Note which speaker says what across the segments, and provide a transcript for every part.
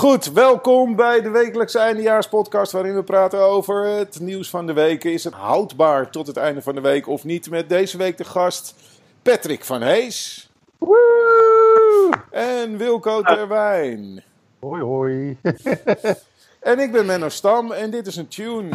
Speaker 1: Goed, welkom bij de wekelijkse eindejaarspodcast waarin we praten over het nieuws van de week. Is het houdbaar tot het einde van de week of niet? Met deze week de gast Patrick van Hees.
Speaker 2: Woe!
Speaker 1: En Wilco Terwijn.
Speaker 2: Hoi hoi.
Speaker 1: en ik ben Menno Stam en dit is een tune.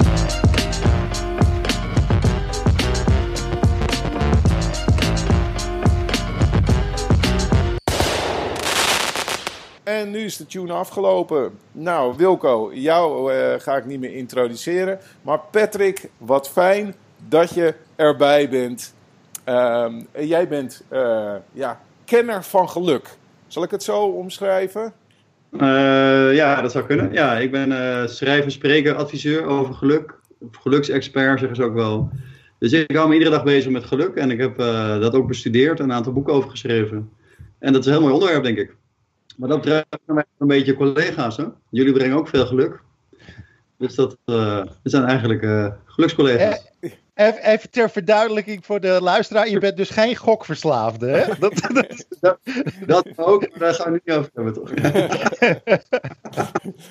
Speaker 1: En nu is de tune afgelopen. Nou, Wilco, jou uh, ga ik niet meer introduceren. Maar Patrick, wat fijn dat je erbij bent. Uh, jij bent uh, ja, kenner van geluk. Zal ik het zo omschrijven?
Speaker 3: Uh, ja, dat zou kunnen. Ja, ik ben schrijver, spreker, adviseur over geluk. Geluksexpert zeggen ze ook wel. Dus ik hou me iedere dag bezig met geluk. En ik heb dat ook bestudeerd en een aantal boeken over geschreven. En dat is een heel mooi onderwerp, denk ik. Maar dat betreft een beetje collega's. Hè? Jullie brengen ook veel geluk. Dus dat, uh, zijn eigenlijk uh, gelukscollega's.
Speaker 2: Even, even ter verduidelijking voor de luisteraar. Je bent dus geen gokverslaafde, hè? Dat,
Speaker 3: dat... dat, dat ook, daar gaan we niet over hebben, toch?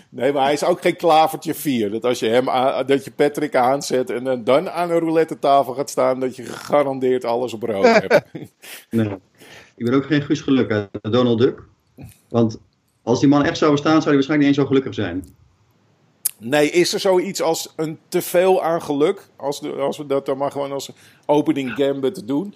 Speaker 1: nee, maar hij is ook geen klavertje 4. Dat als je hem dat je Patrick aanzet en dan aan een roulette tafel gaat staan, dat je gegarandeerd alles op rood hebt.
Speaker 3: nee. Ik ben ook geen Guus Geluk, Donald Duck. Want als die man echt zou bestaan, zou hij waarschijnlijk niet eens zo gelukkig zijn.
Speaker 1: Nee, is er zoiets als een teveel aan geluk? Als, de, als we dat dan maar gewoon als opening gambit doen.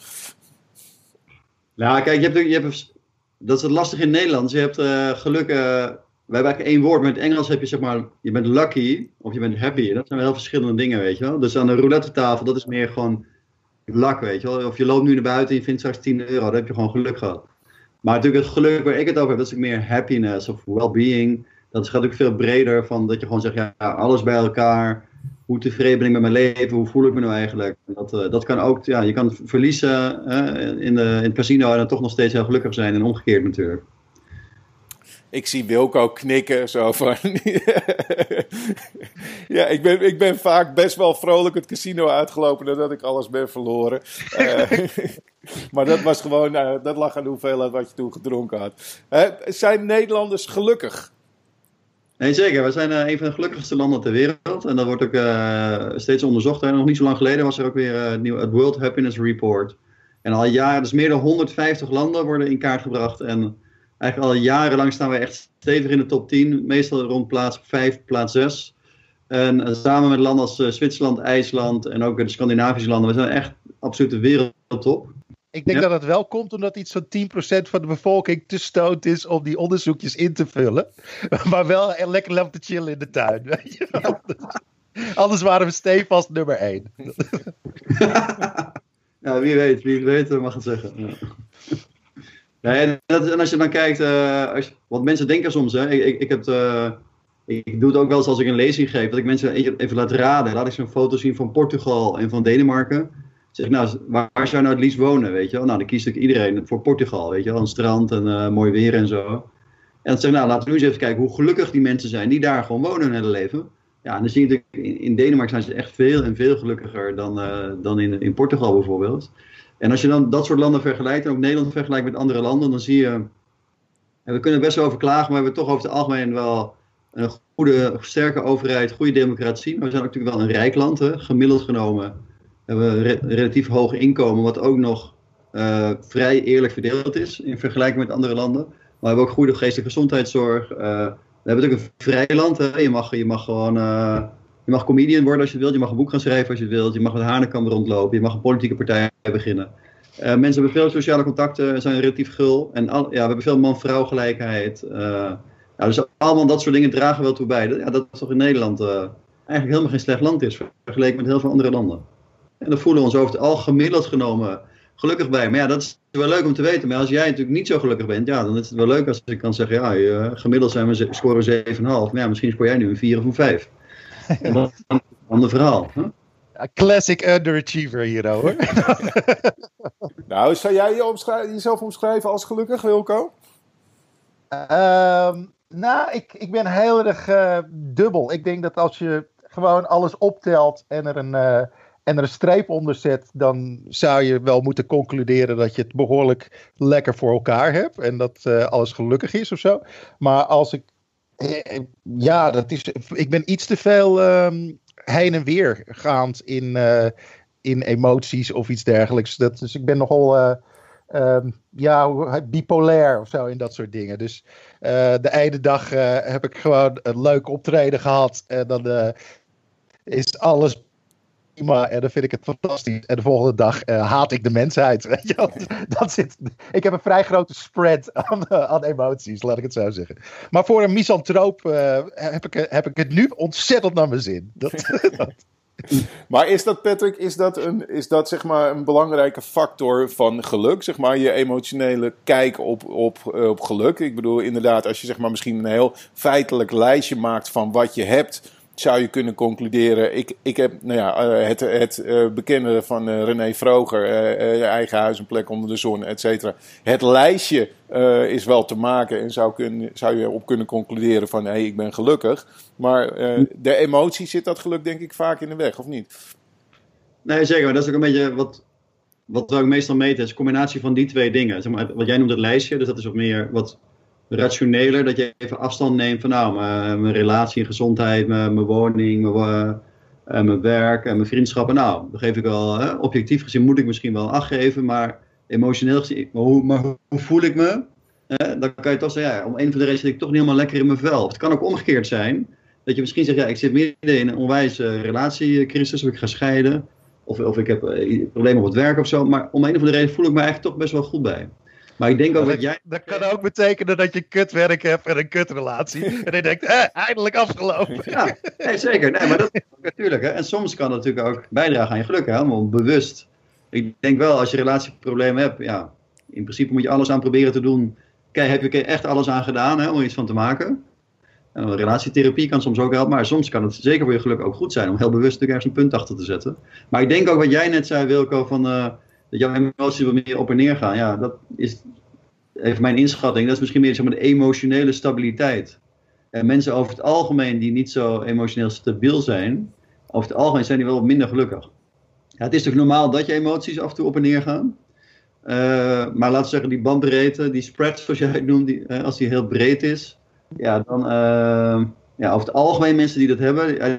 Speaker 3: Nou, kijk, je hebt, je hebt, dat is het lastig in Nederland. Je hebt uh, geluk. Uh, wij hebben eigenlijk één woord, maar in het Engels heb je zeg maar, je bent lucky of je bent happy. Dat zijn wel heel verschillende dingen, weet je wel. Dus aan de roulette tafel, dat is meer gewoon luck, weet je wel. Of je loopt nu naar buiten en je vindt straks 10 euro, dan heb je gewoon geluk gehad. Maar natuurlijk het geluk waar ik het over heb, dat is meer happiness of well-being. Dat gaat ook veel breder van dat je gewoon zegt, ja, alles bij elkaar. Hoe tevreden ben ik met mijn leven? Hoe voel ik me nou eigenlijk? Dat, uh, dat kan ook, ja, je kan verliezen in, de, in het casino en dan toch nog steeds heel gelukkig zijn en omgekeerd natuurlijk.
Speaker 1: Ik zie Wilco knikken, zo van... ja, ik ben, ik ben vaak best wel vrolijk het casino uitgelopen nadat ik alles ben verloren. Uh, maar dat was gewoon, uh, dat lag aan de hoeveelheid wat je toen gedronken had. Zijn Nederlanders gelukkig?
Speaker 3: Nee, zeker. We zijn een van de gelukkigste landen ter wereld. En dat wordt ook steeds onderzocht. En nog niet zo lang geleden was er ook weer het, nieuwe, het World Happiness Report. En al jaren, dus meer dan 150 landen worden in kaart gebracht. En eigenlijk al jarenlang staan we echt stevig in de top 10. Meestal rond plaats 5, plaats 6. En uh, samen met landen als uh, Zwitserland, IJsland en ook de Scandinavische landen. We zijn echt absoluut de wereldtop.
Speaker 2: Ik denk ja. dat het wel komt omdat iets van 10% van de bevolking te stoot is om die onderzoekjes in te vullen. Maar wel lekker lekker te chillen in de tuin. Weet je? Ja. Anders waren we stevast nummer 1.
Speaker 3: ja, wie weet, wie weet mag het zeggen. Ja. Nee, en, dat, en, als je dan kijkt, uh, als, wat mensen denken soms, hè, ik, ik, ik, heb, uh, ik doe het ook wel eens als ik een lezing geef, dat ik mensen even laat raden. Laat ik ze een foto zien van Portugal en van Denemarken. Zeg ik, nou, waar, zou je nou het liefst wonen, weet je wel? Nou, dan kiest ik iedereen voor Portugal, weet je wel? Een strand en uh, mooi weer en zo. En dan zeg ik, nou, laten we nu eens even kijken hoe gelukkig die mensen zijn die daar gewoon wonen hun hele leven. Ja, en dan zie je natuurlijk, in, in Denemarken zijn ze echt veel en veel gelukkiger dan, dan in, in Portugal bijvoorbeeld. En als je dan dat soort landen vergelijkt, en ook Nederland vergelijkt met andere landen, dan zie je. En we kunnen best wel over klagen, maar we hebben toch over het algemeen wel een goede, sterke overheid, goede democratie. Maar we zijn natuurlijk wel een rijk land, hè? gemiddeld genomen. Hebben we re relatief hoog inkomen, wat ook nog uh, vrij eerlijk verdeeld is in vergelijking met andere landen. Maar we hebben ook goede geestelijke gezondheidszorg. Uh, we hebben natuurlijk een vrij land. Hè? Je, mag, je mag gewoon. Uh, je mag comedian worden als je wilt. Je mag een boek gaan schrijven als je wilt. Je mag met Hanekamp rondlopen. Je mag een politieke partij beginnen. Uh, mensen hebben veel sociale contacten, zijn relatief gul. En al, ja, we hebben veel man-vrouw gelijkheid. Uh, ja, dus allemaal dat soort dingen dragen wel toe bij. Dat, ja, dat is toch in Nederland uh, eigenlijk helemaal geen slecht land is. Vergeleken met heel veel andere landen. En daar voelen we ons over het al gemiddeld genomen gelukkig bij. Maar ja, dat is wel leuk om te weten. Maar als jij natuurlijk niet zo gelukkig bent, ja, dan is het wel leuk als ik kan zeggen, ja, gemiddeld zijn we scoren 7,5. Maar ja, misschien scoor jij nu een 4 of een 5. Is een ander verhaal. Huh?
Speaker 2: Classic underachiever hier hoor.
Speaker 1: nou, zou jij je omschrijven, jezelf omschrijven als gelukkig, Wilco?
Speaker 2: Um, nou, ik, ik ben heel erg uh, dubbel. Ik denk dat als je gewoon alles optelt en er een, uh, en er een streep onder zet, dan zou je wel moeten concluderen dat je het behoorlijk lekker voor elkaar hebt en dat uh, alles gelukkig is of zo. Maar als ik Eh, ja, dat is, ik ben iets te veel ehm, heen en weer gaand in, uh, in emoties of iets dergelijks. Dus ik ben nogal uh, um, ja, bipolair of zo in dat soort dingen. Dus de ene dag heb ik gewoon een leuk optreden gehad en dan is alles en dan vind ik het fantastisch. En de volgende dag uh, haat ik de mensheid. Weet je? Dat zit, ik heb een vrij grote spread aan, uh, aan emoties, laat ik het zo zeggen. Maar voor een misantroop uh, heb, ik, heb ik het nu ontzettend naar mijn zin. Dat, dat.
Speaker 1: Maar is dat, Patrick, is dat, een, is dat zeg maar een belangrijke factor van geluk? Zeg maar je emotionele kijk op, op, op geluk. Ik bedoel, inderdaad, als je zeg maar misschien een heel feitelijk lijstje maakt van wat je hebt zou je kunnen concluderen. Ik, ik heb nou ja, eh, het, het uh, bekende van uh, René Vroger, eigen huis, een plek onder de zon, et cetera. Het lijstje is wel te maken en zou, kun, zou je op kunnen concluderen van hé, hey, ik ben gelukkig. Maar de emotie zit dat geluk denk ik vaak in de weg, of niet?
Speaker 3: Nee, zeker. Maar dat is ook een beetje wat, wat we meestal meten. is een combinatie van die twee dingen. Zeg maar, wat jij noemt het lijstje, dus dat is ook meer wat rationeler. Dat je even afstand neemt van nou, mijn, relatie en gezondheid, mijn, mijn woning, mijn, uh, mijn werk en mijn vriendschappen. Nou, dat geef ik wel, hè, objectief gezien moet ik misschien wel afgeven, maar emotioneel gezien, maar hoe, hoe voel ik me? dan kan je toch zeggen, ja, om een van de redenen zit ik toch niet helemaal lekker in mijn vel. Het kan ook omgekeerd zijn. Dat je misschien zegt, ja, ik zit midden in een onwijze relatiecrisis, of ik ga scheiden. Of, of ik heb uh, problemen op het werk of zo. Maar om een of andere reden voel ik me eigenlijk toch best wel goed bij. Maar ik denk ook dat, jij...
Speaker 2: Dat kan ook betekenen dat je kutwerk hebt en een kutrelatie. en je denkt, eh, eindelijk afgelopen.
Speaker 3: Ja, nee, zeker. Nee, maar dat natuurlijk. Hè. En soms kan dat natuurlijk ook bijdragen aan je geluk. Helemaal bewust. Ik denk wel, als je relatieproblemen hebt, ja, in principe moet je alles aan proberen te doen. Kijk, heb je echt alles aan gedaan hè, om er iets van te maken? En relatietherapie kan soms ook helpen, maar soms kan het zeker voor je geluk ook goed zijn om heel bewust ergens een punt achter te zetten. Maar ik denk ook wat jij net zei, Wilco, van... Uh, dat jouw emoties wat meer op en neer gaan. Ja, dat is even mijn inschatting. Dat is misschien meer zeg maar, de emotionele stabiliteit. En mensen over het algemeen die niet zo emotioneel stabiel zijn, over het algemeen zijn die wel wat minder gelukkig. Ja, het is toch normaal dat je emoties af en toe op en neer gaan. Uh, maar laten we zeggen, die bandbreedte, die spread zoals jij het noemt, die, uh, als die heel breed is, ja, dan, uh, ja, over het algemeen mensen die dat hebben,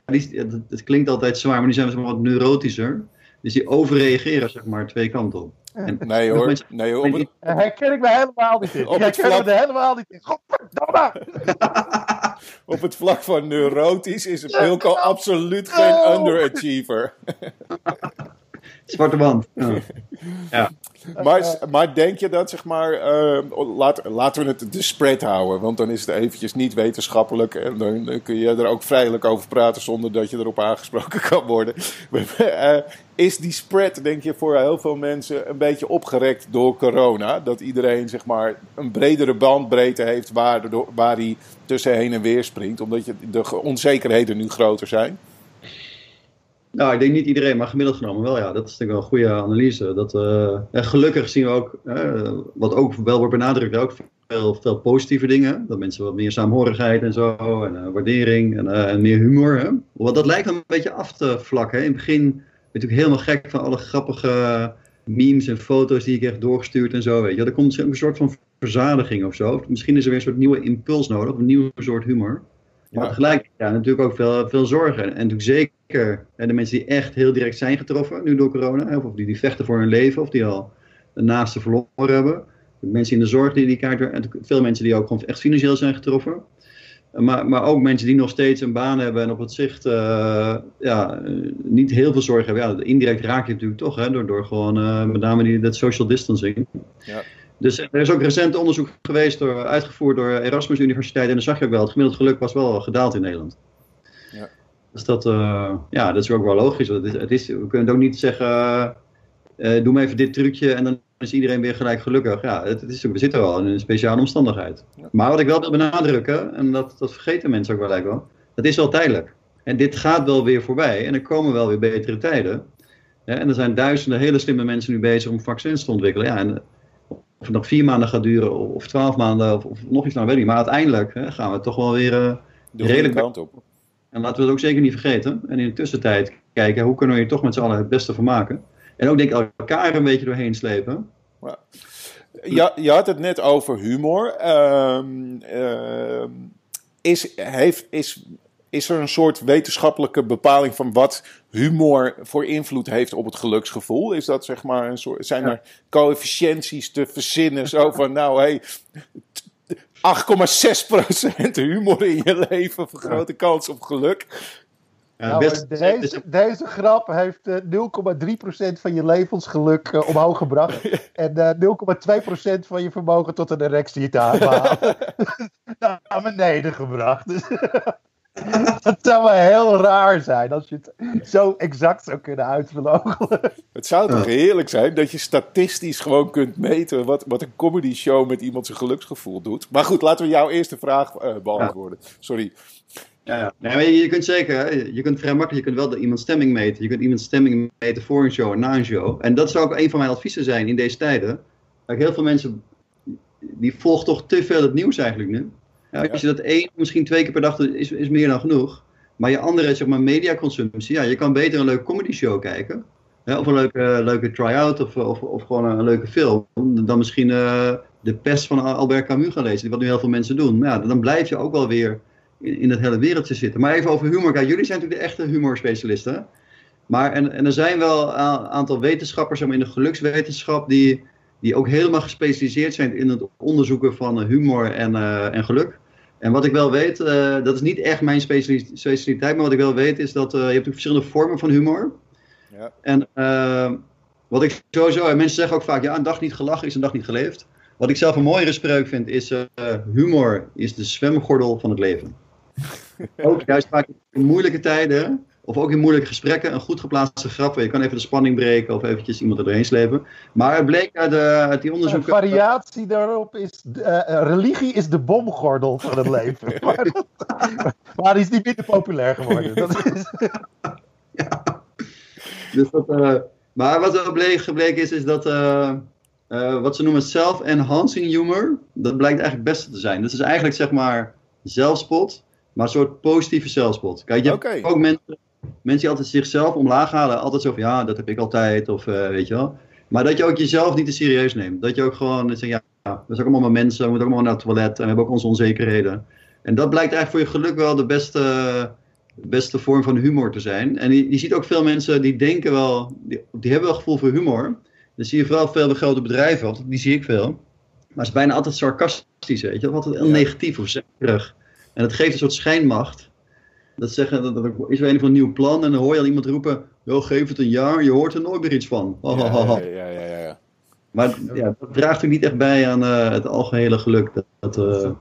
Speaker 3: het klinkt altijd zwaar, maar die zijn wat neurotischer. Dus die overreageren, zeg maar, twee kanten op.
Speaker 1: En, nee hoor, nee hoor.
Speaker 2: Het... Herken ik me helemaal niet in. Op het vlak... me helemaal niet in. Godverdomme!
Speaker 1: op het vlak van neurotisch is Wilco absoluut geen oh. underachiever.
Speaker 3: Zwarte band.
Speaker 1: Ja. Maar, maar denk je dat, zeg maar, uh, laat, laten we het de spread houden, want dan is het eventjes niet wetenschappelijk en dan, kun je er ook vrijelijk over praten zonder dat je erop aangesproken kan worden. uh, is die spread, denk je, voor heel veel mensen een beetje opgerekt door corona? Dat iedereen, zeg maar, een bredere bandbreedte heeft waar, waar hij tussen heen en weer springt, omdat je, de onzekerheden nu groter zijn?
Speaker 3: Nou, ik denk niet iedereen, maar gemiddeld genomen wel. Ja, dat is natuurlijk wel een goede analyse. Dat, uh, gelukkig zien we ook, uh, wat ook wel wordt benadrukt, ook veel, veel positieve dingen. Dat mensen wat meer saamhorigheid en zo, en uh, waardering en, en, meer humor. Hè? Want dat lijkt een beetje af te vlakken. In het begin ben je natuurlijk helemaal gek van alle grappige memes en foto's die ik echt doorgestuurd en zo. Weet je. Er komt een soort van verzadiging of zo. Misschien is er weer een soort nieuwe impuls nodig, een nieuw soort humor. Maar tegelijk ja, natuurlijk ook veel, veel zorgen. En natuurlijk zeker de mensen die echt heel direct zijn getroffen nu door corona. Of die, die vechten voor hun leven of die al een naaste verloren hebben. Mensen in de zorg die die kaart En veel mensen die ook gewoon echt financieel zijn getroffen. Maar, maar ook mensen die nog steeds een baan hebben en op het zicht uh, ja, niet heel veel zorg hebben. Ja, indirect raak je natuurlijk toch hè, door, door gewoon uh, met name die, dat social distancing. Ja. Dus er is ook recent onderzoek geweest, door, uitgevoerd door Erasmus Universiteit. En dan zag je ook wel, het gemiddeld geluk was wel gedaald in Nederland. Ja. Dus dat, uh, ja, dat is ook wel logisch. Het is, het is, we kunnen ook niet zeggen, uh, doe maar even dit trucje en dan is iedereen weer gelijk gelukkig. Ja, het, het is, we zitten wel in een speciale omstandigheid. Ja. Maar wat ik wel wil benadrukken, en dat, dat vergeten mensen ook wel eigenlijk wel, dat is wel tijdelijk. En dit gaat wel weer voorbij en er komen wel weer betere tijden. Ja, en er zijn duizenden hele slimme mensen nu bezig om vaccins te ontwikkelen. Ja, en of het nog vier maanden gaat duren of twaalf maanden of, of nog iets, nou weet ik niet. Maar uiteindelijk hè, gaan we toch wel weer uh,
Speaker 1: de redelijk kant op.
Speaker 3: En laten we het ook zeker niet vergeten. En in de tussentijd kijken hoe kunnen we hier toch met z'n allen het beste van maken. En ook denk ik elkaar een beetje doorheen slepen.
Speaker 1: Ja. je had het net over humor. Uh, is, heeft, is, is er een soort wetenschappelijke bepaling van wat humor voor invloed heeft op het geluksgevoel? Is dat zeg maar een soort, zijn er coëfficiënties te verzinnen? Zo van, nou hé, 8,6% humor in je leven vergroot de kans op geluk.
Speaker 2: Ja, nou, best, deze, deze grap heeft uh, eh, 0,3% van je levensgeluk uh, omhoog gebracht. en uh, 0,2% van je vermogen tot een erectie te halen. naar beneden gebracht. dat zou wel heel raar zijn als je het zo exact zou kunnen uitvogelen.
Speaker 1: Het zou toch heerlijk zijn dat je statistisch gewoon kunt meten wat, wat een comedy show met iemand zijn geluksgevoel doet. Maar goed, laten we jouw eerste vraag beantwoorden. Sorry.
Speaker 3: Ja, ja. Nee, je, kunt zeker, je kunt vrij makkelijk, je kunt wel iemand stemming meten. Je kunt iemand stemming meten voor een show en na een show. En dat zou ook een van mijn adviezen zijn in deze tijden. Heel veel mensen, die volgen toch te veel het nieuws eigenlijk nu. Ja, als je dat één, misschien twee keer per dag doet, is, is meer dan genoeg. Maar je andere, zeg maar, mediaconsumptie, ja, je kan beter een leuke comedy show kijken. of een leuke, leuke try-out of, of, of gewoon een, leuke film. Dan misschien uh, de pest van Albert Camus gaan lezen, wat nu heel veel mensen doen. Maar ja, dan blijf je ook wel weer in, in het hele wereldje zitten. Maar even over humor. Kijk, jullie zijn natuurlijk de echte humorspecialisten. Maar en, en er zijn wel een aantal wetenschappers in de gelukswetenschap die, die ook helemaal gespecialiseerd zijn in het onderzoeken van humor en, uh, en geluk. En wat ik wel weet, uh, dat is niet echt mijn specialiteit, maar wat ik wel weet is dat uh, je hebt verschillende vormen van humor. Ja. En wat ik sowieso, en mensen zeggen ook vaak, ja, een dag niet gelachen is een dag niet geleefd. Wat ik zelf een mooiere spreuk vind, is humor is de zwemgordel van het leven. ook juist vaak in moeilijke tijden, of ook in moeilijke gesprekken, een goed geplaatste grap. Je kan even de spanning breken of eventjes iemand erheen slepen. Maar het bleek uit, de, uit die onderzoeken...
Speaker 2: Een variatie daarop is, uh, religie is de bomgordel van het leven. maar, maar die is niet minder populair geworden. Dat is...
Speaker 3: ja. Dus dat, uh, maar wat er bleek, gebleken is, is dat... Uh, wat ze noemen self-enhancing humor, dat blijkt eigenlijk het beste te zijn. Dat is eigenlijk zeg maar zelfspot, maar een soort positieve zelfspot. Kijk, je hebt ook mensen, mensen die altijd zichzelf omlaag halen. Altijd zo van, ja, dat heb ik altijd. Of uh, weet je wel. Maar dat je ook jezelf niet te serieus neemt. Dat je ook gewoon zegt, ja, we zijn ook allemaal mensen. We moeten ook allemaal naar het toilet. En we hebben ook onze onzekerheden. En dat blijkt eigenlijk voor je geluk wel de beste, beste vorm van humor te zijn. En je, je ziet ook veel mensen die denken wel, die, die hebben wel gevoel voor humor. Dan zie je vooral veel bij grote bedrijven, die zie ik veel. Maar het is bijna altijd sarcastisch, weet je. Altijd heel negatief of zekerig. En dat geeft een soort schijnmacht. Dat zeggen, dat er is weer een van een nieuw plan en dan hoor je al iemand roepen, joh, geef het een jaar, je hoort er nooit meer iets van.
Speaker 1: Ja, ja, ja, ja, ja,
Speaker 3: Maar ja, dat draagt ook niet echt bij aan uh, het algehele geluk. Dat, dat, uh,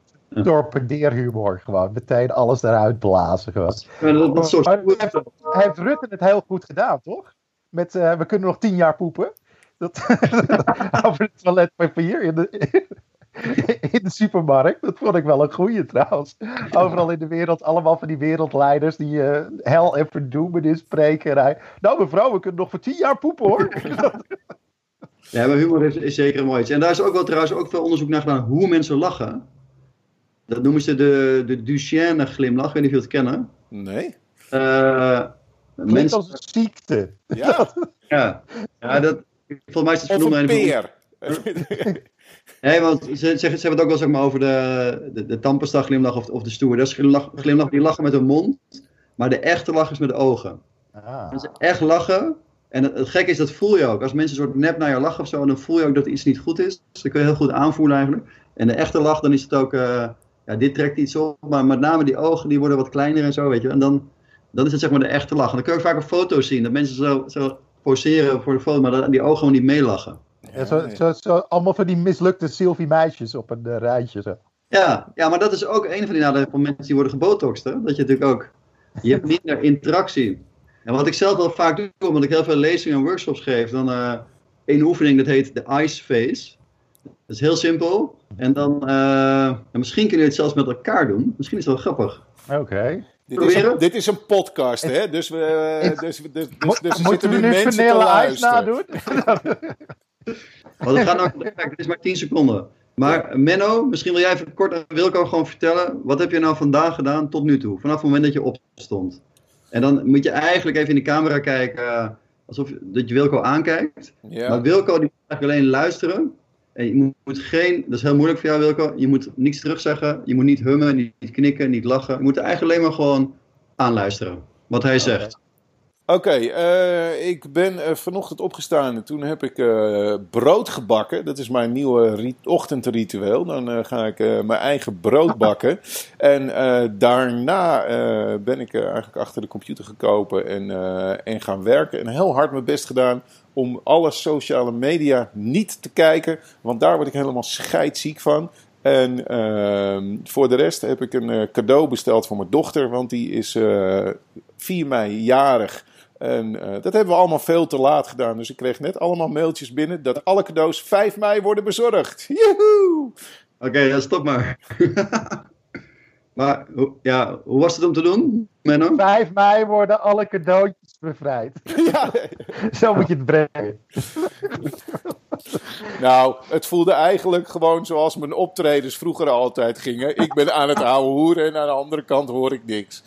Speaker 2: Torpedeerhumor gewoon. Meteen alles eruit blazen gewoon.
Speaker 3: Ja, dat, dat soort...
Speaker 2: heeft, heeft, Rutte het heel goed gedaan, toch? Met uh, we kunnen nog tien jaar poepen. Dat, over het toiletpapier in de, in de supermarkt. Dat vond ik wel een goeie trouwens. Overal in de wereld, allemaal van die wereldleiders die uh, hel en verdoemenis spreken. En hij, nou mevrouw, we kunnen nog voor tien jaar poepen hoor.
Speaker 3: ja, maar humor is, is, zeker een mooi iets. En daar is ook wel trouwens ook veel onderzoek naar gedaan hoe mensen lachen. Dat noemen ze de, de Duchenne glimlach. Ik weet niet of je het kennen.
Speaker 1: Nee.
Speaker 3: Uh,
Speaker 2: mensen... als een ziekte.
Speaker 1: Ja.
Speaker 3: ja. ja, dat, volgens mij is het vernoemd
Speaker 1: naar
Speaker 3: een Nee, want ze, ze, ze hebben het ook wel zeg maar, over de, de, de glimlach of, of de stoer. Dat is glimlach, glimlach, die lachen met hun mond, maar de echte lach is met de ogen. Ah. Ze echt lachen, en het, het gekke is, dat voel je ook. Als mensen een soort nep naar je lachen of zo, dan voel je ook dat iets niet goed is. Dus dat kun je heel goed aanvoelen eigenlijk. En de echte lach, dan is het ook, uh, ja, dit trekt iets op, maar met name die ogen, die worden wat kleiner en zo, weet je. En dan, dan is het zeg maar de echte lach. En dan kun je ook vaak op foto's zien, dat mensen zo, zo poseren voor de foto, maar die ogen gewoon niet meelachen.
Speaker 2: Ja, zo, zo, zo, allemaal van die mislukte Sylvie meisjes op een uh, rijtje. Zo.
Speaker 3: Ja, ja, maar dat is ook een van die nadelen van mensen die worden gebotoxed. Hè? Dat je natuurlijk ook, je hebt minder interactie. En wat ik zelf wel vaak doe, omdat ik heel veel lezingen en workshops geef, dan uh, een oefening dat heet de ice face. Dat is heel simpel. En dan, uh, misschien kun je het zelfs met elkaar doen. Misschien is het wel grappig.
Speaker 2: Oké.
Speaker 1: Dit is, een, dit is een podcast, hè? Dus we, dus, dus, dus, dus, dus
Speaker 2: moeten
Speaker 1: nu
Speaker 2: mensen Vanilla Ice nadoen?
Speaker 3: Want het gaat nog, kijk, het is maar 10 seconden. Maar Menno, misschien wil jij even kort aan Wilco gewoon vertellen. Wat heb je nou vandaag gedaan tot nu toe? Vanaf het moment dat je opstond. En dan moet je eigenlijk even in de camera kijken. Alsof dat je Wilco aankijkt. Ja. Maar Wilco die moet eigenlijk alleen luisteren. En je moet, moet geen, dat is heel moeilijk voor jou Wilco, je moet niets terugzeggen, je moet niet hummen, niet, niet knikken, niet lachen. Je moet eigenlijk alleen maar gewoon aanluisteren, wat hij zegt.
Speaker 1: Oké, eh, ik ben eh, vanochtend opgestaan en toen heb ik eh, brood gebakken. Dat is mijn nieuwe ri- ochtendritueel. Dan ga ik mijn eigen brood bakken. En daarna ben ik eigenlijk achter de computer gekomen en, en gaan werken. En heel hard mijn best gedaan om alle sociale media niet te kijken. Want daar word ik helemaal scheidziek van. En ehm, voor de rest heb ik een cadeau besteld voor mijn dochter. Want die is eh 4 mei jarig. En eh, dat hebben we allemaal veel te laat gedaan. Dus ik kreeg net allemaal mailtjes binnen dat alle cadeaus 5 mei worden bezorgd. Joehoe!
Speaker 3: Oké, ja, stop maar. maar hoe- ja, hoe was het om te doen, Menno?
Speaker 2: 5 mei worden alle cadeautjes bevrijd.
Speaker 1: Ja,
Speaker 2: Zo moet je het brengen.
Speaker 1: nou, het voelde eigenlijk gewoon zoals mijn optredens vroeger altijd gingen. Ik ben aan het ouwe hoeren en aan de andere kant hoor ik niks.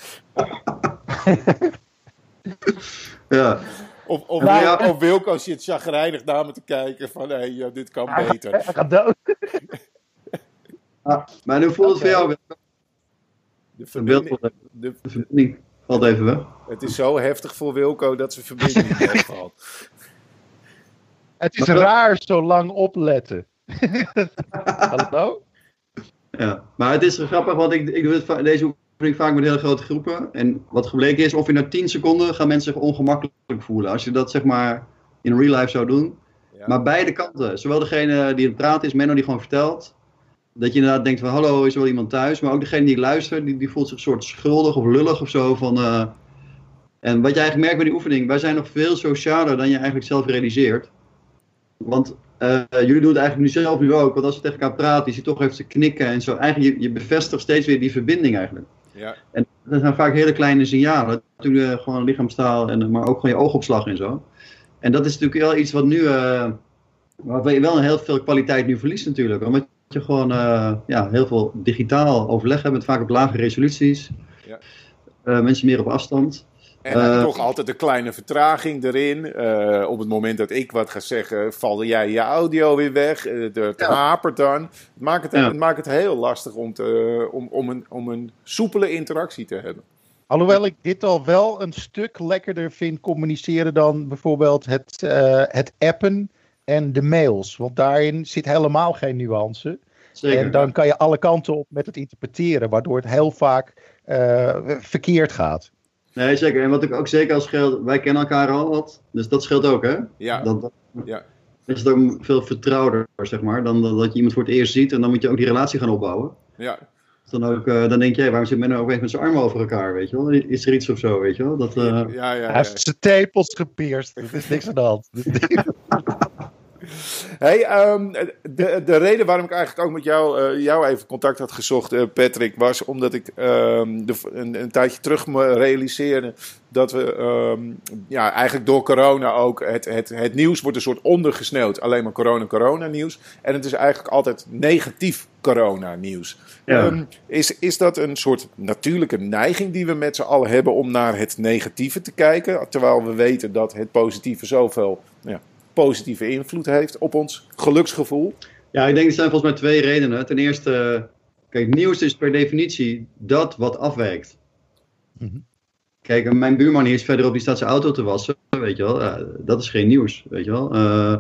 Speaker 3: Ja,
Speaker 1: Of, of,
Speaker 3: Ja.
Speaker 1: of Wilco zit chagrijnig naar me te kijken van hé, ja, dit kan beter.
Speaker 2: Hij gaat dood.
Speaker 3: Ah, maar hoe voelt het voor jou? Wilco?
Speaker 1: De verbinding,
Speaker 3: valt
Speaker 1: de,
Speaker 3: de verbinding valt even weg.
Speaker 1: het is zo heftig voor Wilco dat zijn verbinding wegvalt.
Speaker 2: Het is
Speaker 3: Maar-
Speaker 2: raar zo lang opletten. Hallo?
Speaker 3: Ja, maar het is grappig, want ik, ik doe het, deze oefening vaak met hele grote groepen. En wat gebleken is, ongeveer na 10 seconden gaan mensen zich ongemakkelijk voelen. Als je dat zeg maar in real life zou doen.
Speaker 1: Ja.
Speaker 3: Maar beide kanten. Zowel degene die het praat is, Menno die gewoon vertelt. Dat je inderdaad denkt van hallo, is er wel iemand thuis? Maar ook degene die luistert, die, die voelt zich een soort schuldig of lullig of zo. Van, eh, En wat je eigenlijk merkt bij die oefening, wij zijn nog veel socialer dan je eigenlijk zelf realiseert. Want eh, jullie doen het eigenlijk nu zelf nu ook. Want als je tegen elkaar praat, je zit toch even te knikken en zo. Eigenlijk, je, je bevestigt steeds weer die verbinding eigenlijk.
Speaker 1: Ja.
Speaker 3: En dat zijn vaak hele kleine signalen. Natuurlijk gewoon lichaamstaal, en, maar ook gewoon je oogopslag en zo. En dat is natuurlijk wel iets wat nu, eh waar je wel heel veel kwaliteit nu verliest natuurlijk. Omdat je gewoon eh, ja, heel veel digitaal overleg hebt, met vaak op lage resoluties.
Speaker 1: Ja.
Speaker 3: Eh, mensen meer op afstand.
Speaker 1: En
Speaker 3: Eh,
Speaker 1: toch altijd een kleine vertraging erin. Eh, op het moment dat ik wat ga zeggen, val jij je audio weer weg. Eh, het het
Speaker 3: Ja.
Speaker 1: hapert dan. Het maakt het,
Speaker 3: Ja.
Speaker 1: het maakt het heel lastig om, te, om, om, een, om een soepele interactie te hebben.
Speaker 2: Alhoewel ik dit al wel een stuk lekkerder vind communiceren dan bijvoorbeeld het, eh, het appen en de mails. Want daarin zit helemaal geen nuance.
Speaker 3: Zeker.
Speaker 2: En dan kan je alle kanten op met het interpreteren, waardoor het heel vaak eh, verkeerd gaat.
Speaker 3: Nee, zeker. En wat ik ook zeker als scheelt, wij kennen elkaar al wat. Dus dat scheelt ook, hè?
Speaker 1: Ja,
Speaker 3: Dat, dat
Speaker 1: ja.
Speaker 3: is het ook veel vertrouwder, zeg maar, dan dat je iemand voor het eerst ziet en dan moet je ook die relatie gaan opbouwen.
Speaker 1: ja.
Speaker 3: Dan, ook, eh, dan denk je, hey, waarom zit men ook even met zijn armen over elkaar, weet je wel? Is er iets of zo, weet je wel? Dat, eh,
Speaker 1: ja, ja,
Speaker 2: Hij
Speaker 1: ja.
Speaker 2: heeft zijn tepels gepierst. Er is niks aan de hand.
Speaker 1: Hey, ehm, de, de reden waarom ik eigenlijk ook met jou, eh, jou even contact had gezocht, eh, Patrick, was omdat ik ehm, de, een, een tijdje terug me realiseerde dat we ehm, ja, eigenlijk door corona ook, het, het, het nieuws wordt een soort ondergesneeuwd. Alleen maar corona, corona nieuws. En het is eigenlijk altijd negatief corona nieuws.
Speaker 3: Ja.
Speaker 1: Is, is dat een soort natuurlijke neiging die we met z'n allen hebben om naar het negatieve te kijken? Terwijl we weten dat het positieve zoveel positieve invloed heeft op ons geluksgevoel.
Speaker 3: Ja, ik denk er zijn volgens mij twee redenen. Ten eerste, kijk, nieuws is per definitie dat wat afwijkt.
Speaker 2: Mhm.
Speaker 3: Kijk, mijn buurman hier is verderop, die staat zijn auto te wassen, weet je wel. Ja, dat is geen nieuws, weet je wel. Eh,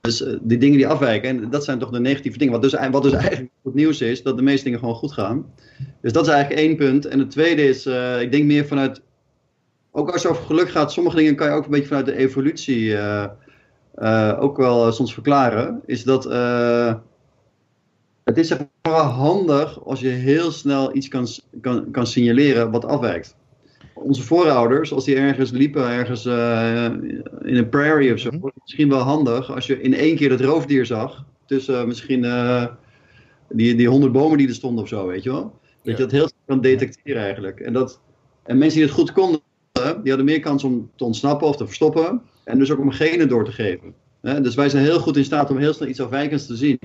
Speaker 3: dus eh, die dingen die afwijken, en dat zijn toch de negatieve dingen. Wat dus, wat dus eigenlijk goed nieuws is, dat de meeste dingen gewoon goed gaan. Dus dat is eigenlijk één punt. En het tweede is, eh, ik denk meer vanuit, ook als het over geluk gaat, sommige dingen kan je ook een beetje vanuit de evolutie eh, ook wel eh, soms verklaren. Is dat eh, het is zeg maar handig als je heel snel iets kan, kan, kan signaleren wat afwijkt. Onze voorouders, als die ergens liepen, ergens in een prairie of zo,
Speaker 2: Mhm.
Speaker 3: was het misschien wel handig als je in één keer dat roofdier zag. Tussen misschien die, die honderd bomen die er stonden of zo, weet je wel. Dat
Speaker 1: Ja.
Speaker 3: je dat heel snel kan detecteren eigenlijk. En, dat, en mensen die het goed konden, die hadden meer kans om te ontsnappen of te verstoppen. En dus ook om genen door te geven. Hè, Dus wij zijn heel goed in staat om heel snel iets afwijkends te zien.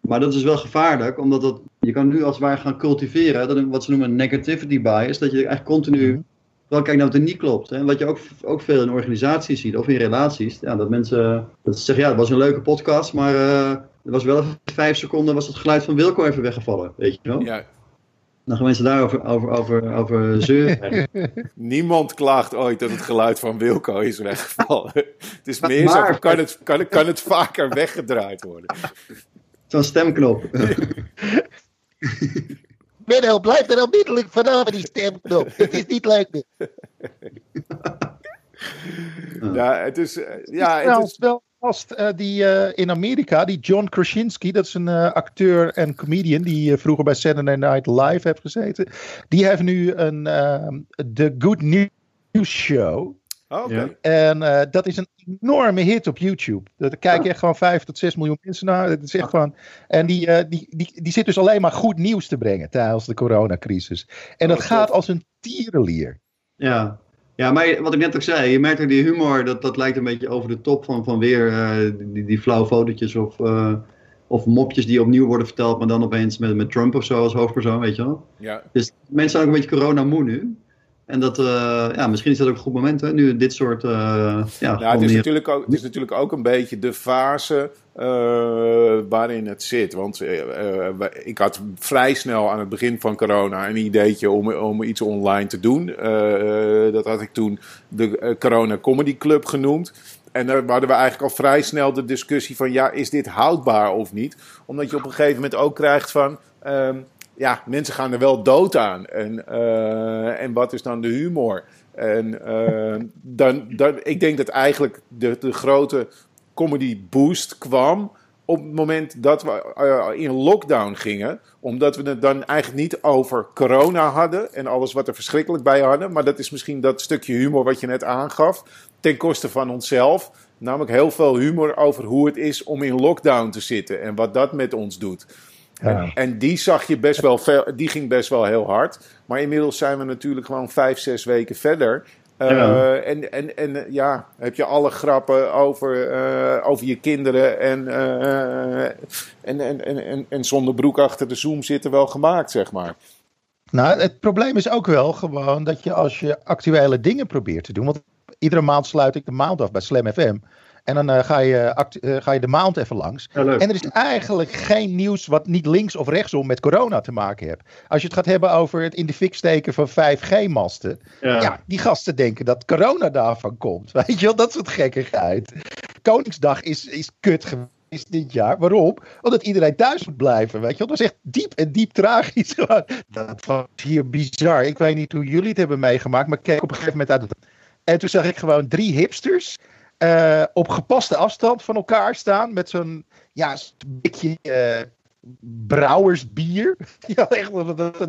Speaker 3: Maar dat is wel gevaarlijk, omdat dat, je kan nu als het ware gaan cultiveren, dat, wat ze noemen een negativity bias, dat je eigenlijk continu
Speaker 2: Mhm.
Speaker 3: wel kijkt naar wat er niet klopt. Hè. Wat je ook, ook veel in organisaties ziet, of in relaties, ja, dat mensen dat ze zeggen, ja, het was een leuke podcast, maar eh, er was wel even vijf seconden, was het geluid van Wilco even weggevallen, weet je wel?
Speaker 1: Ja,
Speaker 3: Dan gaan mensen daarover over, over, over zeuren.
Speaker 1: niemand klaagt ooit dat het geluid van Wilco is weggevallen. Het is meer zo,
Speaker 3: Maar-
Speaker 1: van, kan het, kan, het- kan het vaker weggedraaid worden?
Speaker 3: Zo'n stemknop.
Speaker 2: Menno, blijf er onmiddellijk vanaf die stemknop. Het is niet leuk meer.
Speaker 1: Ja, het is... eh, Ja, het is
Speaker 2: wel vast eh, die eh, in Amerika, die John Krasinski, dat is een eh, acteur en comedian die vroeger bij Saturday Night Live heeft gezeten. Die heeft nu een The Good News Show.
Speaker 1: oh.
Speaker 2: En eh, dat is een enorme hit op YouTube. Daar kijken echt gewoon 5 tot 6 miljoen mensen naar. Het is echt gewoon, en die, eh, die, die, die zit dus alleen maar goed nieuws te brengen tijdens de coronacrisis. En dat
Speaker 1: Oh,
Speaker 2: gaat
Speaker 1: tof.
Speaker 2: als een tierenlier.
Speaker 3: Ja. Ja, maar wat ik net ook zei, je merkt er die humor, dat, dat lijkt een beetje over de top van, van weer eh, die, die flauwe fotootjes of, eh, of mopjes die opnieuw worden verteld, maar dan opeens met, met Trump of zo als hoofdpersoon, weet je wel.
Speaker 1: Ja,
Speaker 3: Dus mensen zijn ook een beetje corona moe nu. En dat, eh, ja, misschien is dat ook een goed moment, hè, nu dit soort, eh ja, gewoon
Speaker 1: het, is natuurlijk ook, het is natuurlijk ook een beetje de fase eh, waarin het zit. Want ik had vrij snel aan het begin van corona een ideetje om, om iets online te doen. Dat had ik toen de Corona Comedy Club genoemd. En daar hadden we eigenlijk al vrij snel de discussie van... ja, is dit houdbaar of niet? Omdat je op een gegeven moment ook krijgt van... ehm, ja, mensen gaan er wel dood aan. En, eh, en wat is dan de humor? En eh, dan, dan, ik denk dat eigenlijk de, de grote comedy boost kwam op het moment dat we eh, in lockdown gingen. Omdat we het dan eigenlijk niet over corona hadden en alles wat er verschrikkelijk bij hadden. Maar dat is misschien dat stukje humor wat je net aangaf. Ten koste van onszelf. Namelijk heel veel humor over hoe het is om in lockdown te zitten en wat dat met ons doet.
Speaker 2: Ja.
Speaker 1: En, en die zag je best wel veel, die ging best wel heel hard. Maar inmiddels zijn we natuurlijk gewoon vijf, zes weken verder. Eh,
Speaker 3: Ja.
Speaker 1: En, en, en ja, heb je alle grappen over, eh, over je kinderen en, eh, en, en, en, en, en zonder broek achter de zoom zitten wel gemaakt, zeg maar.
Speaker 2: Nou, het probleem is ook wel gewoon dat je als je actuele dingen probeert te doen. Want iedere maand sluit ik de maand af bij Slam FM. En dan eh, ga, je act- eh, ga je de maand even langs.
Speaker 3: Ja.
Speaker 2: En er is eigenlijk geen nieuws wat niet links of rechtsom met corona te maken heeft. Als je het gaat hebben over het in de fik steken van 5G-masten.
Speaker 3: Ja.
Speaker 2: Ja. die gasten denken dat corona daarvan komt. Weet je wel, dat soort gekkigheid. Koningsdag is, is kut geweest dit jaar. Waarom? Omdat iedereen thuis moet blijven. Weet je wel, dat is echt diep en diep tragisch. Dat was hier bizar. Ik weet niet hoe jullie het hebben meegemaakt, maar ik keek op een gegeven moment uit. En toen zag ik gewoon drie hipsters eh, op gepaste afstand van elkaar staan met zo'n ja, blikje eh, brouwersbier. Ja, echt,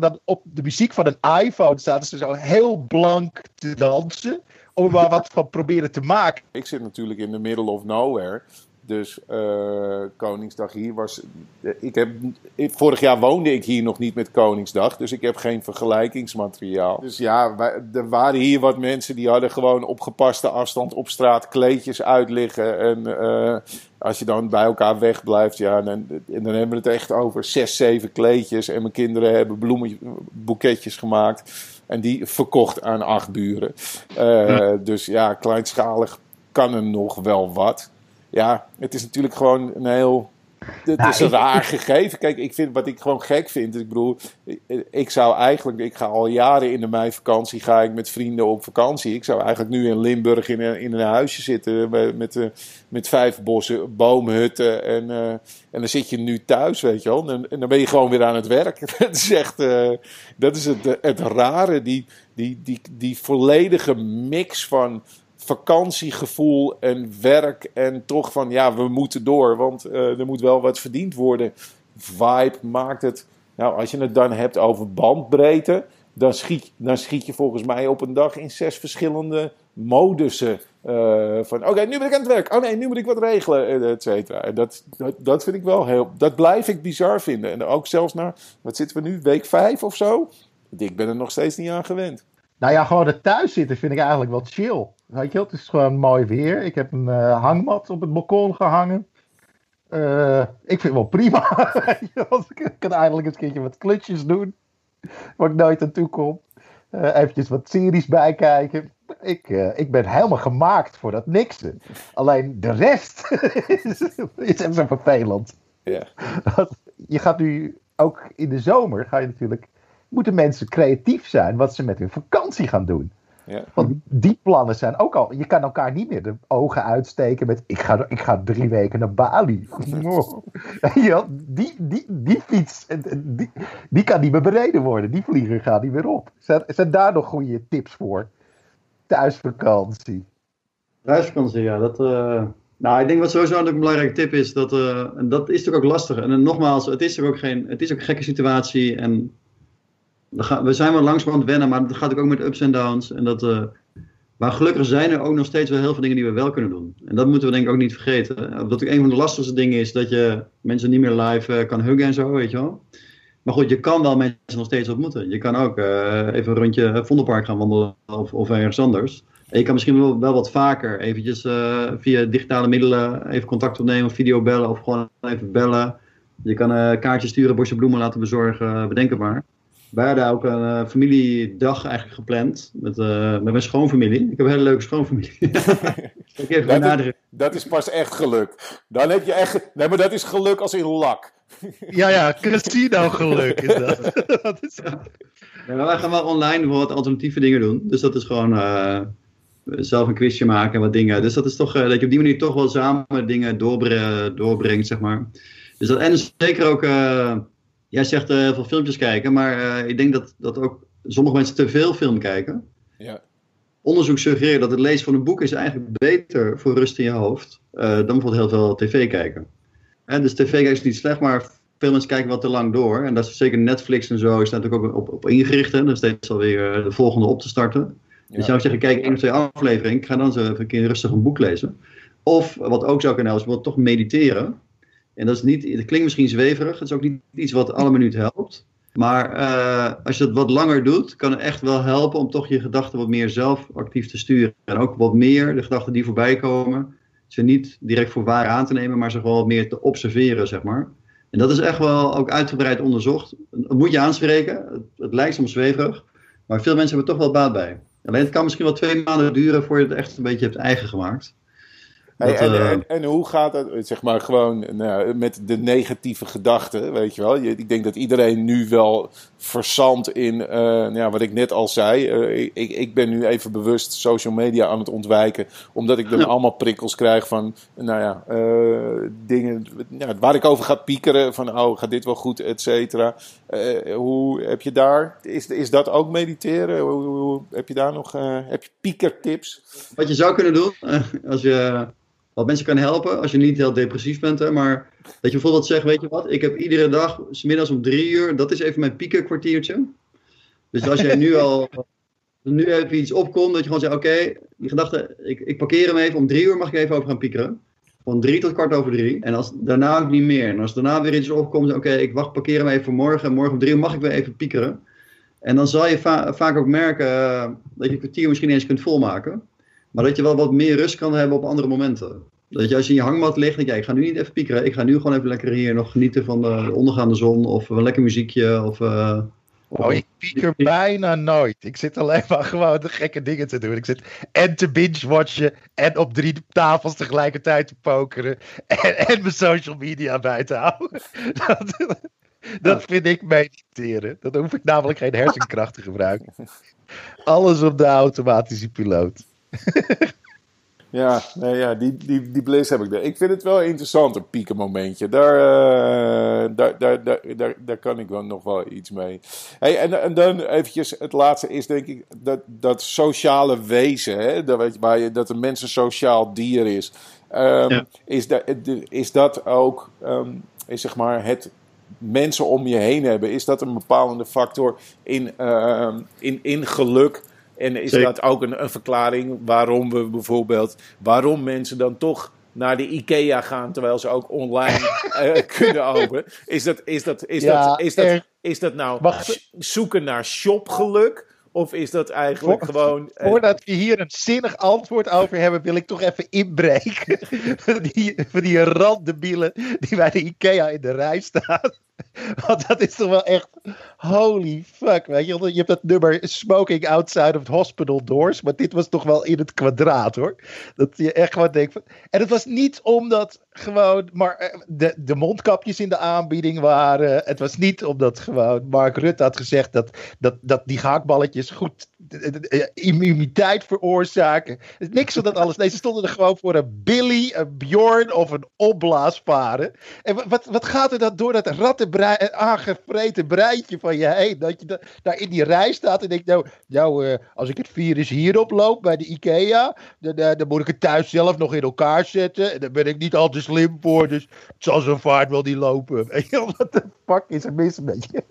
Speaker 2: dat- op de muziek van een iPhone zaten ze zo heel blank te dansen. Om er maar wat van proberen te maken.
Speaker 1: Ik zit natuurlijk in the middle of nowhere. Dus eh, Koningsdag hier was. eh, Ik heb, vorig jaar woonde ik hier nog niet met Koningsdag. Dus ik heb geen vergelijkingsmateriaal. Dus ja, wij- er waren hier wat mensen die hadden gewoon op gepaste afstand op straat kleedjes uitliggen. En eh, als je dan bij elkaar wegblijft, ja, dan, en dan hebben we het echt over zes, zeven kleedjes. En mijn kinderen hebben bloemenboeketjes gemaakt. En die verkocht aan acht buren. Dus ja, kleinschalig kan er nog wel wat. Ja, het is natuurlijk gewoon een heel. Het
Speaker 2: Nou,
Speaker 1: is een raar gegeven. Kijk, ik vind wat ik gewoon gek vind. Ik bedoel, ik, zou eigenlijk. Ik ga al jaren in de meivakantie. Ga ik met vrienden op vakantie. Ik zou eigenlijk nu in Limburg in een, in een huisje zitten. Met, met, eh, met vijf bossen, boomhutten. En, eh, en dan zit je nu thuis, weet je wel. En, dan- en dan ben je gewoon weer aan het werk. dat is echt. eh, dat is het, het rare. Die, die, die, die volledige mix van vakantiegevoel en werk en toch van ja, we moeten door, want eh, er moet wel wat verdiend worden. Vibe maakt het. Nou, als je het dan hebt over bandbreedte, dan schiet, dan schiet je volgens mij op een dag in zes verschillende modussen. eh, van oké, nu ben ik aan het werk. Oh nee, nu moet ik wat regelen, eh, et cetera. En dat, dat, dat vind ik wel heel. Dat blijf ik bizar vinden. En ook zelfs na, wat zitten we nu, week vijf of zo? Ik ben er nog steeds niet aan gewend.
Speaker 2: Nou ja, gewoon het thuiszitten vind ik eigenlijk wel chill. Weet je het is gewoon mooi weer. Ik heb een eh, hangmat op het balkon gehangen. Eh, ik vind het wel prima. Ik kan eindelijk eens een keertje wat klusjes doen. Waar ik nooit aan toe kom. Eh eventjes wat series bijkijken. Ik, ik ben helemaal gemaakt voor dat niksen. Alleen de rest is, is even vervelend.
Speaker 1: Ja.
Speaker 2: je gaat nu ook in de zomer, ga je natuurlijk, moeten mensen creatief zijn wat ze met hun vakantie gaan doen.
Speaker 1: Ja.
Speaker 2: Want die plannen zijn ook al. Je kan elkaar niet meer de ogen uitsteken met. Ik ga, ik ga drie weken naar Bali. ja, die, die, die fiets. Die, die kan niet meer bereden worden. Die vlieger gaat niet meer op. Zijn, zijn daar nog goede tips voor? Thuisvakantie.
Speaker 3: Thuisvakantie, ja. Dat, uh, nou, ik denk wat sowieso een belangrijke tip is. Dat, uh, en dat is toch ook lastig. En dan, nogmaals, het is er ook geen. Het is ook een gekke situatie. En we zijn wel langzaam aan het wennen, maar dat gaat ook met ups en downs. En dat, uh, maar gelukkig zijn er ook nog steeds wel heel veel dingen die we wel kunnen doen. En dat moeten we denk ik ook niet vergeten. Dat een van de lastigste dingen is dat je mensen niet meer live uh, kan huggen en zo, weet je wel. Maar goed, je kan wel mensen nog steeds ontmoeten. Je kan ook uh, even een rondje Vondelpark gaan wandelen of, of ergens anders. En je kan misschien wel, wel wat vaker eventjes via digitale middelen even contact opnemen of video bellen of gewoon even bellen. Je kan kaartjes sturen, bosje bloemen laten bezorgen, bedenk het maar. Wij hadden ook een uh, familiedag eigenlijk gepland met, uh, met mijn schoonfamilie. Ik heb een hele leuke schoonfamilie.
Speaker 1: ik even dat, is, dat is pas echt geluk. Dan heb je echt. Nee, maar dat is geluk als in lak.
Speaker 2: ja, ja, casino geluk is dat. dat is...
Speaker 3: Ja, wij gaan wel online wat alternatieve dingen doen. Dus dat is gewoon uh, zelf een quizje maken en wat dingen. Dus dat is toch dat je op die manier toch wel samen dingen doorbre doorbrengt, zeg maar. Dus dat, en zeker ook jij zegt heel veel filmpjes kijken, maar uh, ik denk dat, dat ook sommige mensen te veel film kijken.
Speaker 1: Ja.
Speaker 3: Onderzoek suggereert dat het lezen van een boek is eigenlijk beter voor rust in je hoofd uh, dan bijvoorbeeld heel veel tv kijken. En dus tv kijken is niet slecht, maar veel mensen kijken wel te lang door. En dat is zeker Netflix en zo is daar natuurlijk ook op, op ingericht. Hè? Dus steeds alweer de volgende op te starten. Ja. Dus zou zeggen, kijk één of twee afleveringen, ik ga dan zo even een keer rustig een boek lezen. Of wat ook zou kunnen helpen, is toch mediteren. En dat, is niet, dat klinkt misschien zweverig, het is ook niet iets wat alle minuut helpt. Maar uh, als je dat wat langer doet, kan het echt wel helpen om toch je gedachten wat meer zelf actief te sturen. En ook wat meer de gedachten die voorbij komen, ze niet direct voor waar aan te nemen, maar ze gewoon wat meer te observeren, zeg maar. En dat is echt wel ook uitgebreid onderzocht. Dat moet je aanspreken, het, lijkt soms zweverig, maar veel mensen hebben er toch wel baat bij. Alleen het kan misschien wel twee maanden duren voor je het echt een beetje hebt eigen gemaakt.
Speaker 1: Hey, en, uh... en, en, hoe gaat het, zeg maar, gewoon nou, met de negatieve gedachten, weet je wel? Ik denk dat iedereen nu wel verzandt in, uh, nou ja, wat ik net al zei. Uh, ik, ik ben nu even bewust social media aan het ontwijken, omdat ik dan ja. allemaal prikkels krijg van, nou ja, dingen ja, waar ik over ga piekeren. Van, oh, gaat dit wel goed, et cetera. hoe heb je daar, is, is dat ook mediteren? Hoe, hoe heb je daar nog, heb je piekertips?
Speaker 3: Wat je zou kunnen doen, als je wat mensen kan helpen als je niet heel depressief bent. Hè, maar dat je bijvoorbeeld zegt, weet je wat, ik heb iedere dag, middags om drie uur, dat is even mijn piekenkwartiertje. Dus als jij nu al, nu even iets opkomt, dat je gewoon zegt, oké, die gedachte, ik, ik parkeer hem even, om drie uur mag ik even over gaan piekeren. Van drie tot kwart over drie. En als daarna ook niet meer. En als daarna weer iets opkomt, oké, ik wacht, parkeer hem even voor morgen. En morgen om drie uur mag ik weer even piekeren. En dan zal je va vaak ook merken uh, dat je kwartier misschien eens kunt volmaken. Maar dat je wel wat meer rust kan hebben op andere momenten. Dat je als je in je hangmat ligt, denk je, ik ga nu niet even piekeren. Ik ga nu gewoon even lekker hier nog genieten van de ondergaande zon. Of een lekker muziekje. Of, uh,
Speaker 2: of oh, ik pieker bijna nooit. Ik zit alleen maar gewoon de gekke dingen te doen. Ik zit en te binge-watchen en op drie tafels tegelijkertijd te pokeren. En, en mijn social media bij te houden. Dat, dat vind ik mediteren. Dan hoef ik namelijk geen hersenkracht te gebruiken. Alles op de automatische piloot.
Speaker 1: ja, nee, ja die, die, die heb ik. Ik vind het wel interessant, een piekenmomentje. Daar, uh, daar, daar, daar, daar, daar kan ik wel nog wel iets mee. Hey, en, en dan eventjes, het laatste is denk ik dat, dat sociale wezen. Hè? Dat, weet je, waar je, dat een mens een sociaal dier is. Um, ja. is, dat, is dat ook, um, is zeg maar het mensen om je heen hebben, is dat een bepalende factor in, uh, in, in geluk en is Zeker. dat ook een, een, verklaring waarom we bijvoorbeeld, waarom mensen dan toch naar de IKEA gaan terwijl ze ook online uh, kunnen openen? Is dat, is dat, is ja, dat, is dat, is dat nou Wacht. zoeken naar shopgeluk? Of is dat eigenlijk gewoon.
Speaker 2: Uh, voordat we hier een zinnig antwoord over hebben, wil ik toch even inbreken. voor die, voor die randebielen die bij de IKEA in de rij staan. Want dat is toch wel echt holy fuck, weet je. Je hebt dat nummer Smoking Outside of Hospital Doors, maar dit was toch wel in het kwadraat hoor. Dat je echt gewoon denkt van... En het was niet omdat gewoon maar eh, de, de mondkapjes in de aanbieding waren. Het was niet omdat gewoon Mark Rutte had gezegd dat, dat, dat die gehaktballetjes goed immuniteit veroorzaken. Niks van dat alles. Nee, ze stonden er gewoon voor een Billy, een Bjorn of een opblaasparen. En wat, wat gaat er dan door dat rattenbrei, aangevreten breintje van je heen? Dat je daar in die rij staat en denkt, nou, nou uh, als ik het virus hierop loop bij de Ikea, dan, uh, dan moet ik het thuis zelf nog in elkaar zetten. En dan ben ik niet al te slim voor, dus het zal zo vaart wel niet lopen. Wat de fuck is er mis met je?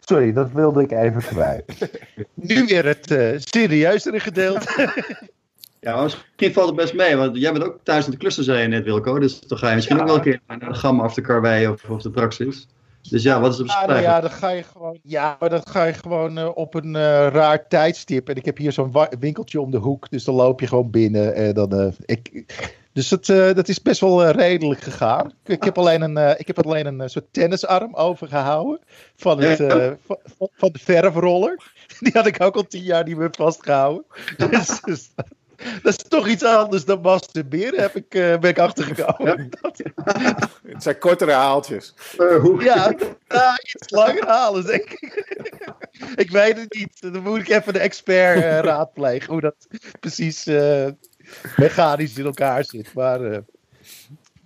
Speaker 2: Sorry, dat wilde ik even kwijt. nu weer het uh, serieuzere gedeelte.
Speaker 3: Ja, misschien valt het best mee, want jij bent ook thuis aan de klussen, zei je net, Wilco. Dus dan ga je misschien ook wel een keer naar de Gamma of de Karwei of, of de Praxis. Dus ja, wat is het
Speaker 2: ja, nou ja, dan ga je gewoon, ja, maar dan ga je gewoon uh, op een uh, raar tijdstip. En ik heb hier zo'n winkeltje om de hoek, dus dan loop je gewoon binnen. En dan, ik, dus dat, dat is best wel redelijk gegaan. Ik, ik, heb alleen een, ik heb alleen een soort tennisarm overgehouden van, het, van, van, de verfroller. Die had ik ook al tien jaar niet meer vastgehouden. dus, dus dat is toch iets anders dan masturberen, heb ik, uh, ben ik achtergekomen.
Speaker 1: Het zijn kortere haaltjes.
Speaker 2: Uh, ja, iets langer halen, denk ik. ik weet het niet. Dan moet ik even de expert uh, raadplegen hoe dat precies mechanisch in elkaar zit. Maar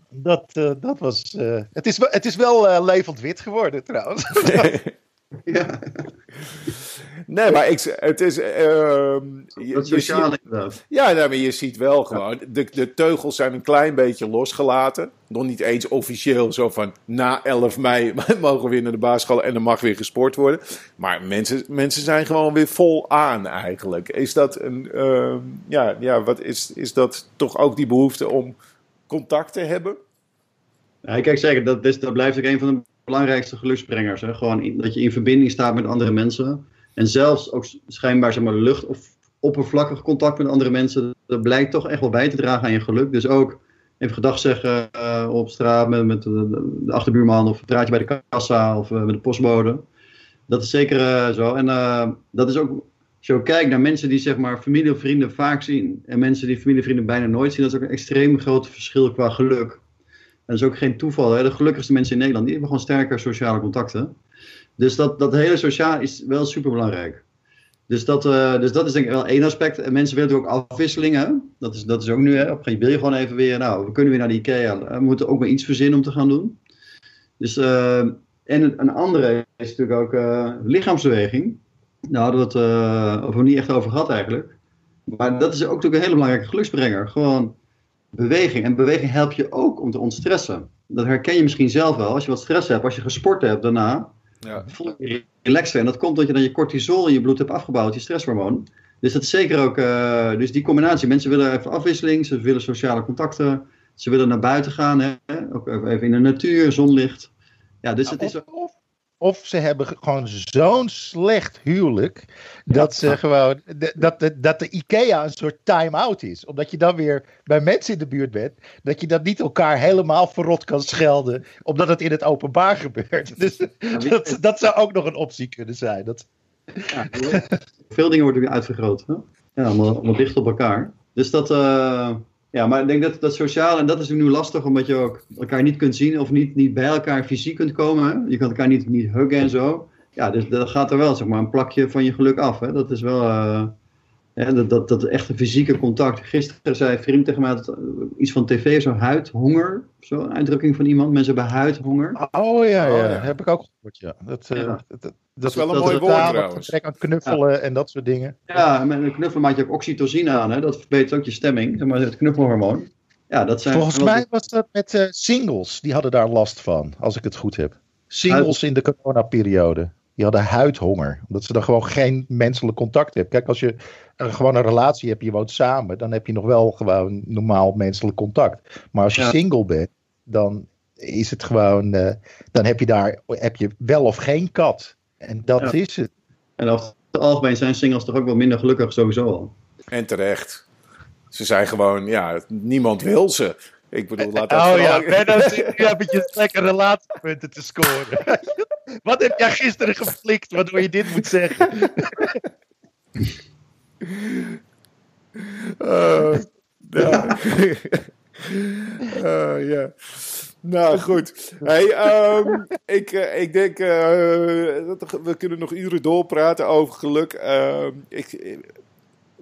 Speaker 2: dat, dat was. het, is, het is wel levend wit geworden, trouwens.
Speaker 1: ja. Nee, maar ik, het is. Uh,
Speaker 3: sociaal inderdaad.
Speaker 1: Ja, nou, maar je ziet wel gewoon. De, de teugels zijn een klein beetje losgelaten. Nog niet eens officieel zo van. Na 11 mei mogen we weer naar de basisschool en er mag weer gesport worden. Maar mensen, mensen zijn gewoon weer vol aan eigenlijk. Is dat een. Uh, ja, ja, wat is, is dat toch ook die behoefte om contact te hebben?
Speaker 3: Ja, kijk, zeker. Dat, is, dat blijft ook een van de belangrijkste geluksbrengers. Hè? Gewoon dat je in verbinding staat met andere mensen. En zelfs ook schijnbaar zeg maar, lucht of oppervlakkig contact met andere mensen, dat blijkt toch echt wel bij te dragen aan je geluk. Dus ook even gedag zeggen uh, op straat met, de, achterbuurman of een praatje bij de kassa of uh, met de postbode. Dat is zeker uh, zo. En dat is ook, als je ook kijkt naar mensen die zeg maar familie of vrienden vaak zien en mensen die familie of vrienden bijna nooit zien, dat is ook een extreem groot verschil qua geluk. Dat is ook geen toeval. Hè? De gelukkigste mensen in Nederland, die hebben gewoon sterke sociale contacten. Dus dat, dat hele sociaal is wel super belangrijk. Dus dat, uh, dus dat is denk ik wel één aspect. En mensen willen ook afwisselingen. Dat is, dat is ook nu. Hè. Op een gegeven moment wil je gewoon even weer. Nou, we kunnen weer naar de IKEA. We moeten ook maar iets verzinnen om te gaan doen. Dus, uh, en een andere is natuurlijk ook uh, lichaamsbeweging. Daar hadden we het of we niet echt over gehad eigenlijk. Maar dat is ook natuurlijk een hele belangrijke geluksbrenger. Gewoon beweging. En beweging helpt je ook om te ontstressen. Dat herken je misschien zelf wel. Als je wat stress hebt, als je gesport hebt daarna, ja. voel je relaxer. En dat komt dat je dan je cortisol in je bloed hebt afgebouwd, je stresshormoon. Dus dat is zeker ook, uh, dus die combinatie. Mensen willen even afwisseling, ze willen sociale contacten, ze willen naar buiten gaan, hè? ook even in de natuur, zonlicht. Ja, dus het is...
Speaker 2: Of, of ze hebben gewoon zo'n slecht huwelijk. Dat ze gewoon. Dat de, dat de IKEA een soort time-out is. Omdat je dan weer bij mensen in de buurt bent. Dat je dan niet elkaar helemaal verrot kan schelden. Omdat het in het openbaar gebeurt. Dus dat, dat zou ook nog een optie kunnen zijn. Dat...
Speaker 3: Ja, veel dingen worden weer uitvergroot. Hè? Ja, allemaal, allemaal dicht op elkaar. Dus dat. Uh... Ja, maar ik denk dat dat sociaal, en dat is nu lastig, omdat je ook elkaar niet kunt zien of niet, niet bij elkaar fysiek kunt komen. Je kan elkaar niet, niet huggen en zo. Ja, dus dan gaat er wel zeg maar, een plakje van je geluk af. Hè? Dat is wel, uh, dat, dat, dat echte fysieke contact. Gisteren zei een vriend tegen mij dat, uh, iets van tv, zo huidhonger. Zo, een uitdrukking van iemand. Mensen hebben huidhonger.
Speaker 2: Oh ja, ja. Oh, ja. heb ik ook gehoord, ja. Dat, uh, ja. dat, dat, is wel een mooi woord trouwens. Trek aan knuffelen ja. en dat soort dingen.
Speaker 3: Ja, met een knuffel maak je ook oxytocine aan. Hè? Dat verbetert ook je stemming, maar het knuffelhormoon. Ja, dat zijn
Speaker 2: Volgens mij was dat met uh, singles, die hadden daar last van, als ik het goed heb. Singles in de coronaperiode. Die hadden huidhonger, omdat ze dan gewoon geen menselijk contact hebben. Kijk, als je een, gewoon een relatie hebt, je woont samen, dan heb je nog wel gewoon normaal menselijk contact. Maar als je ja. single bent, dan is het gewoon, uh, dan heb je daar heb je wel of geen kat. En dat ja. is het.
Speaker 3: En over het algemeen zijn singles toch ook wel minder gelukkig sowieso al.
Speaker 1: En terecht. Ze zijn gewoon, ja, niemand wil ze. Ik bedoel, laat dat
Speaker 2: Oh ja,
Speaker 1: vooral-
Speaker 2: Benno zit nu eventjes lekker relatiepunten te scoren. Wat heb jij gisteren geflikt waardoor je dit moet zeggen?
Speaker 1: Eh, ja. Nou goed. Hey, ehm, ik, eh, ik denk, dat, we kunnen nog uren doorpraten over geluk. Ehm, ik,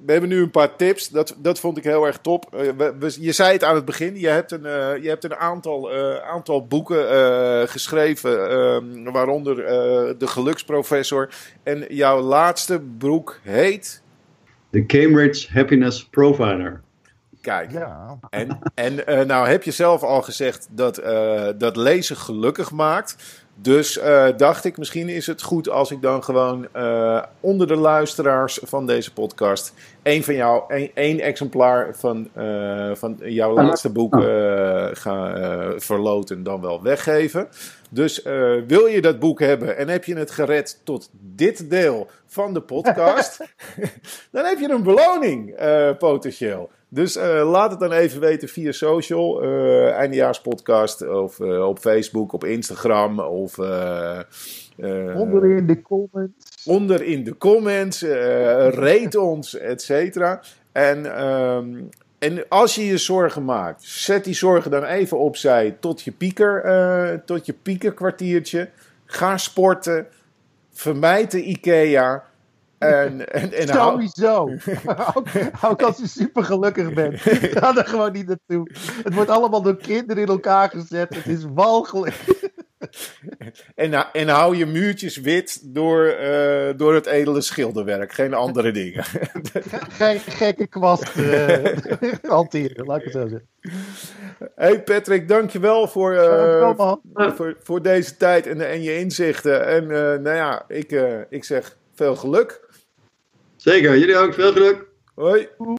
Speaker 1: we hebben nu een paar tips. Dat, dat vond ik heel erg top. Eh, we- we- je zei het aan het begin. Je hebt een, eh, je hebt een aantal, eh, aantal boeken eh, geschreven. ehm, waaronder eh, De Geluksprofessor. En jouw laatste boek heet...
Speaker 3: De Cambridge Happiness Provider.
Speaker 1: Kijk,
Speaker 2: Ja.
Speaker 1: En, en eh, nou heb je zelf al gezegd dat, eh, dat lezen gelukkig maakt. Dus eh, dacht ik, misschien is het goed als ik dan gewoon eh, onder de luisteraars van deze podcast één van jou, één, één exemplaar van, eh, van jouw laatste boek eh, ga verloten, dan wel weggeven. Dus wil je dat boek hebben en heb je het gered tot dit deel van de podcast, dan heb je een beloning potentieel. Dus eh, laat het dan even weten via social, eh eindejaarspodcast, of eh, op Facebook, op Instagram, of eh,
Speaker 2: Onderin de comments.
Speaker 1: onder in de comments, rate ons, et cetera. En, ehm, en als je je zorgen maakt, zet die zorgen dan even opzij tot je pieker, tot je piekerkwartiertje. Ga sporten, vermijd de IKEA. En, en, en hou,
Speaker 2: Sowieso. ook, ook als je super gelukkig bent. Ga er gewoon niet naartoe. Het wordt allemaal door kinderen in elkaar gezet. Het is walgelijk.
Speaker 1: en, en hou je muurtjes wit door, eh, door het edele schilderwerk, geen andere dingen.
Speaker 2: Geen gekke kwast eh, hanteren, laat ik het zo zeggen.
Speaker 1: Hey Patrick, dankjewel voor, eh,
Speaker 2: man.
Speaker 1: voor, voor deze tijd en, en je inzichten. En eh, nou ja, ik, eh, ik zeg veel geluk.
Speaker 3: Zeker, jullie ook. Veel geluk.
Speaker 1: Hoi.